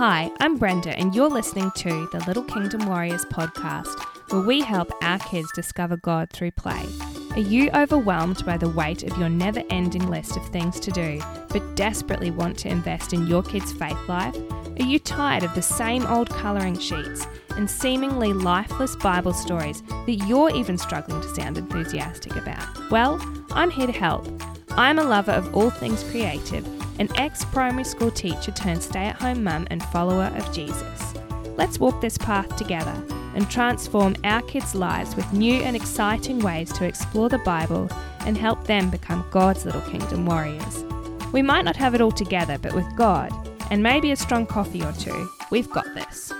Hi, I'm Brenda, and you're listening to the Little Kingdom Warriors podcast, where we help our kids discover God through play. Are you overwhelmed by the weight of your never ending list of things to do, but desperately want to invest in your kids' faith life? Are you tired of the same old colouring sheets and seemingly lifeless Bible stories that you're even struggling to sound enthusiastic about? Well, I'm here to help. I'm a lover of all things creative, an ex primary school teacher turned stay at home mum and follower of Jesus. Let's walk this path together and transform our kids' lives with new and exciting ways to explore the Bible and help them become God's little kingdom warriors. We might not have it all together, but with God, and maybe a strong coffee or two, we've got this.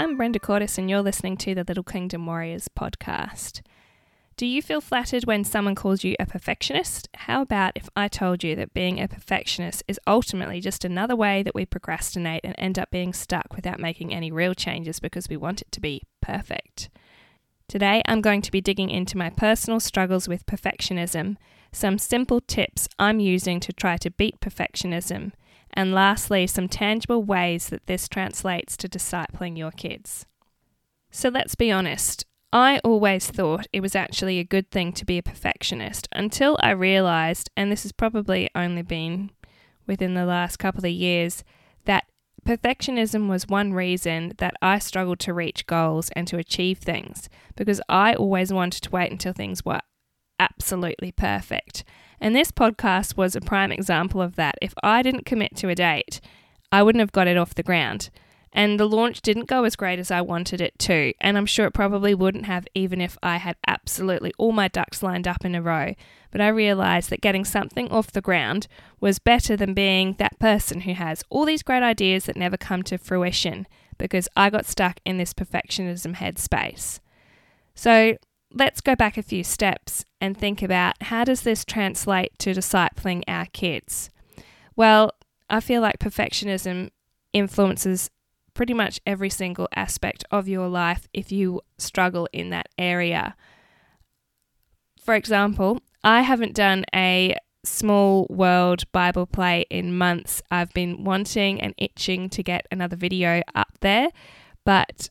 I'm Brenda Cortis, and you're listening to the Little Kingdom Warriors podcast. Do you feel flattered when someone calls you a perfectionist? How about if I told you that being a perfectionist is ultimately just another way that we procrastinate and end up being stuck without making any real changes because we want it to be perfect? Today, I'm going to be digging into my personal struggles with perfectionism, some simple tips I'm using to try to beat perfectionism, and lastly, some tangible ways that this translates to discipling your kids. So let's be honest. I always thought it was actually a good thing to be a perfectionist until I realized, and this has probably only been within the last couple of years, that perfectionism was one reason that I struggled to reach goals and to achieve things because I always wanted to wait until things were absolutely perfect. And this podcast was a prime example of that. If I didn't commit to a date, I wouldn't have got it off the ground. And the launch didn't go as great as I wanted it to. And I'm sure it probably wouldn't have even if I had absolutely all my ducks lined up in a row. But I realized that getting something off the ground was better than being that person who has all these great ideas that never come to fruition because I got stuck in this perfectionism headspace. So let's go back a few steps and think about how does this translate to discipling our kids? Well, I feel like perfectionism influences pretty much every single aspect of your life if you struggle in that area. For example, I haven't done a small world Bible play in months. I've been wanting and itching to get another video up there, but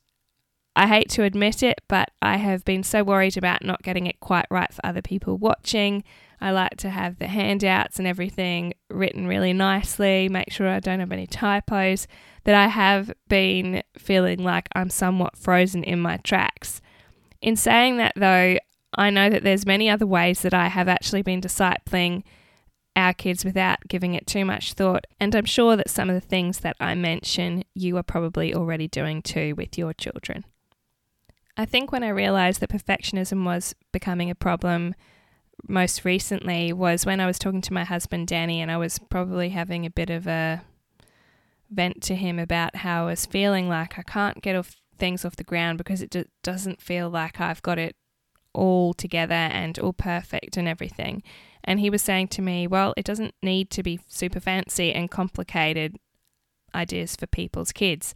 I hate to admit it, but I have been so worried about not getting it quite right for other people watching. I like to have the handouts and everything written really nicely, make sure I don't have any typos, that I have been feeling like I'm somewhat frozen in my tracks. In saying that, though, I know that there's many other ways that I have actually been discipling our kids without giving it too much thought, and I'm sure that some of the things that I mention you are probably already doing too with your children. I think when I realized that perfectionism was becoming a problem most recently was when I was talking to my husband Danny and I was probably having a bit of a vent to him about how I was feeling like I can't get off things off the ground because it d- doesn't feel like I've got it all together and all perfect and everything. And he was saying to me, well, it doesn't need to be super fancy and complicated ideas for people's kids.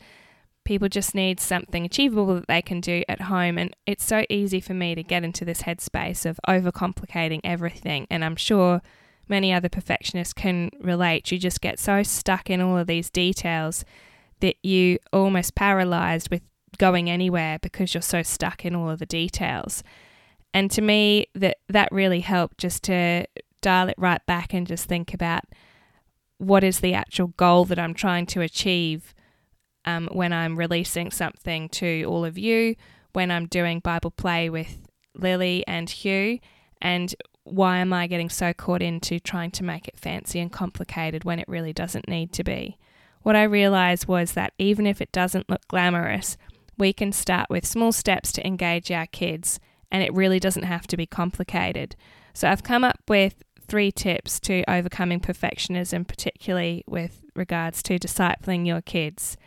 People just need something achievable that they can do at home. And it's so easy for me to get into this headspace of overcomplicating everything. And I'm sure many other perfectionists can relate. You just get so stuck in all of these details that you almost paralyzed with going anywhere because you're so stuck in all of the details. And to me, that that really helped just to dial it right back and just think about what is the actual goal that I'm trying to achieve um, when I'm releasing something to all of you, when I'm doing Bible play with Lily and Hugh, and why am I getting so caught into trying to make it fancy and complicated when it really doesn't need to be? What I realized was that even if it doesn't look glamorous, we can start with small steps to engage our kids, and it really doesn't have to be complicated. So I've come up with three tips to overcoming perfectionism, particularly with regards to discipling your kids.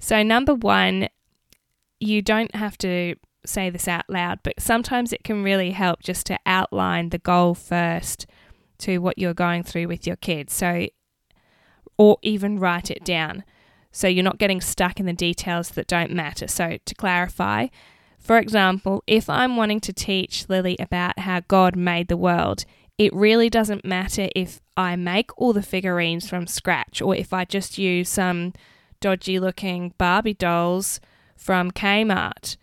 So, number one, you don't have to say this out loud, but sometimes it can really help just to outline the goal first to what you're going through with your kids. So, or even write it down. So you're not getting stuck in the details that don't matter. So, to clarify, For example, if I'm wanting to teach Lily about how God made the world, it really doesn't matter if I make all the figurines from scratch or if I just use some dodgy looking Barbie dolls from Kmart.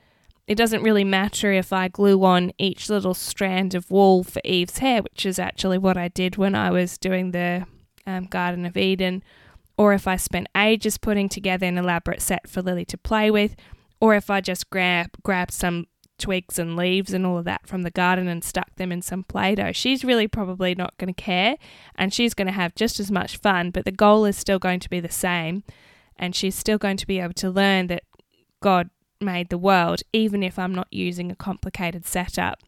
It doesn't really matter if I glue on each little strand of wool for Eve's hair, which is actually what I did when I was doing the um, Garden of Eden, or if I spent ages putting together an elaborate set for Lily to play with, or if I just grab grabbed some twigs and leaves and all of that from the garden and stuck them in some Play Doh. She's really probably not going to care and she's going to have just as much fun, but the goal is still going to be the same. And she's still going to be able to learn that God made the world, even if I'm not using a complicated setup.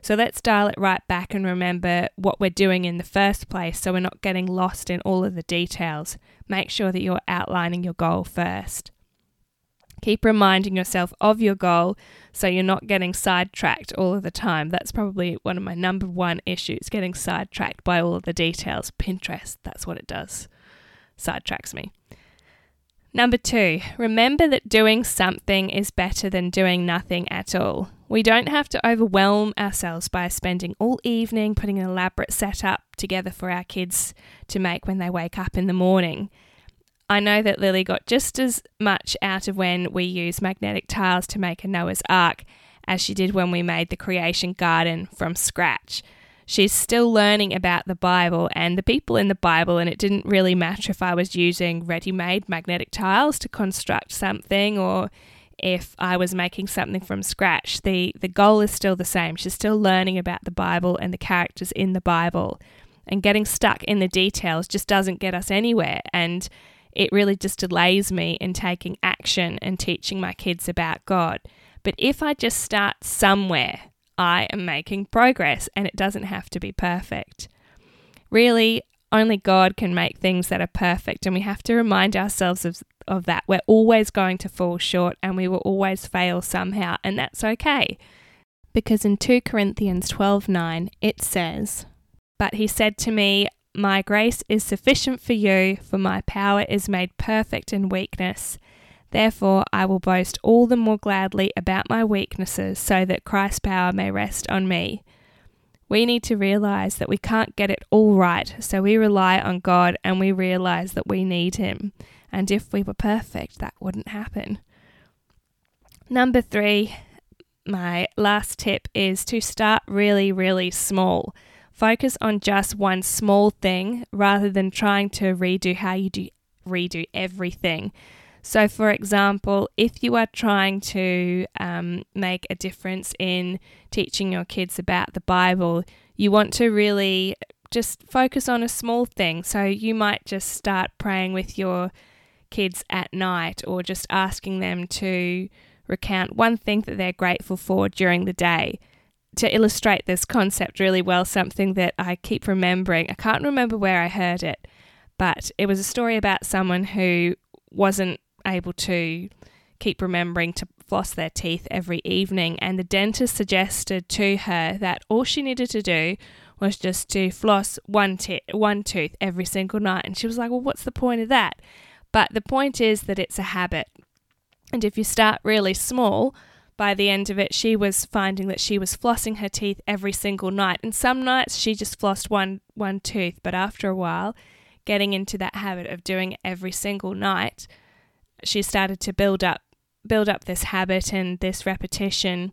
So let's dial it right back and remember what we're doing in the first place so we're not getting lost in all of the details. Make sure that you're outlining your goal first. Keep reminding yourself of your goal so you're not getting sidetracked all of the time. That's probably one of my number one issues getting sidetracked by all of the details. Pinterest, that's what it does. Sidetracks me. Number two, remember that doing something is better than doing nothing at all. We don't have to overwhelm ourselves by spending all evening putting an elaborate setup together for our kids to make when they wake up in the morning. I know that Lily got just as much out of when we used magnetic tiles to make a Noah's Ark as she did when we made the creation garden from scratch. She's still learning about the Bible and the people in the Bible, and it didn't really matter if I was using ready made magnetic tiles to construct something or if I was making something from scratch. The, the goal is still the same. She's still learning about the Bible and the characters in the Bible. And getting stuck in the details just doesn't get us anywhere. And it really just delays me in taking action and teaching my kids about God. But if I just start somewhere, I am making progress and it doesn't have to be perfect. Really, only God can make things that are perfect, and we have to remind ourselves of, of that. We're always going to fall short and we will always fail somehow, and that's okay. Because in 2 Corinthians 12:9 it says, "But he said to me, my grace is sufficient for you, for my power is made perfect in weakness. Therefore, I will boast all the more gladly about my weaknesses, so that Christ's power may rest on me. We need to realize that we can't get it all right, so we rely on God and we realize that we need Him. And if we were perfect, that wouldn't happen. Number three, my last tip is to start really, really small. Focus on just one small thing rather than trying to redo how you do redo everything. So, for example, if you are trying to um, make a difference in teaching your kids about the Bible, you want to really just focus on a small thing. So, you might just start praying with your kids at night or just asking them to recount one thing that they're grateful for during the day to illustrate this concept really well, something that I keep remembering. I can't remember where I heard it, but it was a story about someone who wasn't able to keep remembering to floss their teeth every evening, and the dentist suggested to her that all she needed to do was just to floss one, t- one tooth every single night. And she was like, Well, what's the point of that? But the point is that it's a habit. And if you start really small, by the end of it, she was finding that she was flossing her teeth every single night. And some nights she just flossed one one tooth, but after a while, getting into that habit of doing it every single night, she started to build up build up this habit and this repetition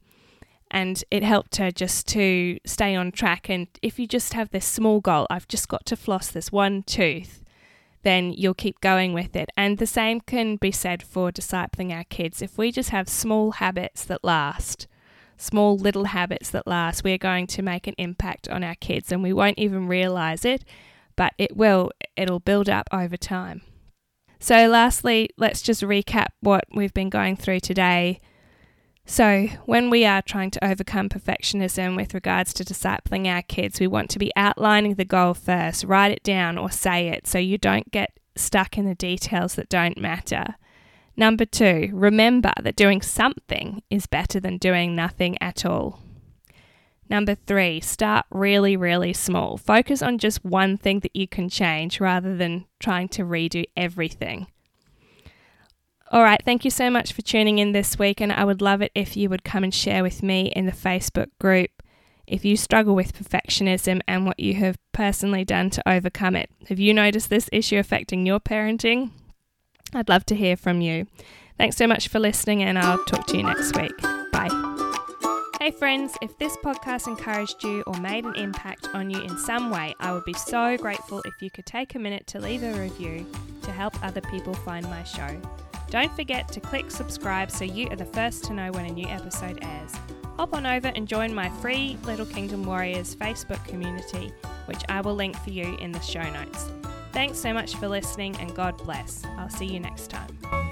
and it helped her just to stay on track and if you just have this small goal, I've just got to floss this one tooth then you'll keep going with it. And the same can be said for discipling our kids. If we just have small habits that last, small little habits that last, we're going to make an impact on our kids and we won't even realize it, but it will, it'll build up over time. So, lastly, let's just recap what we've been going through today. So, when we are trying to overcome perfectionism with regards to discipling our kids, we want to be outlining the goal first, write it down or say it so you don't get stuck in the details that don't matter. Number two, remember that doing something is better than doing nothing at all. Number three, start really, really small. Focus on just one thing that you can change rather than trying to redo everything. All right, thank you so much for tuning in this week, and I would love it if you would come and share with me in the Facebook group if you struggle with perfectionism and what you have personally done to overcome it. Have you noticed this issue affecting your parenting? I'd love to hear from you. Thanks so much for listening, and I'll talk to you next week. Bye. Hey, friends, if this podcast encouraged you or made an impact on you in some way, I would be so grateful if you could take a minute to leave a review to help other people find my show. Don't forget to click subscribe so you are the first to know when a new episode airs. Hop on over and join my free Little Kingdom Warriors Facebook community, which I will link for you in the show notes. Thanks so much for listening and God bless. I'll see you next time.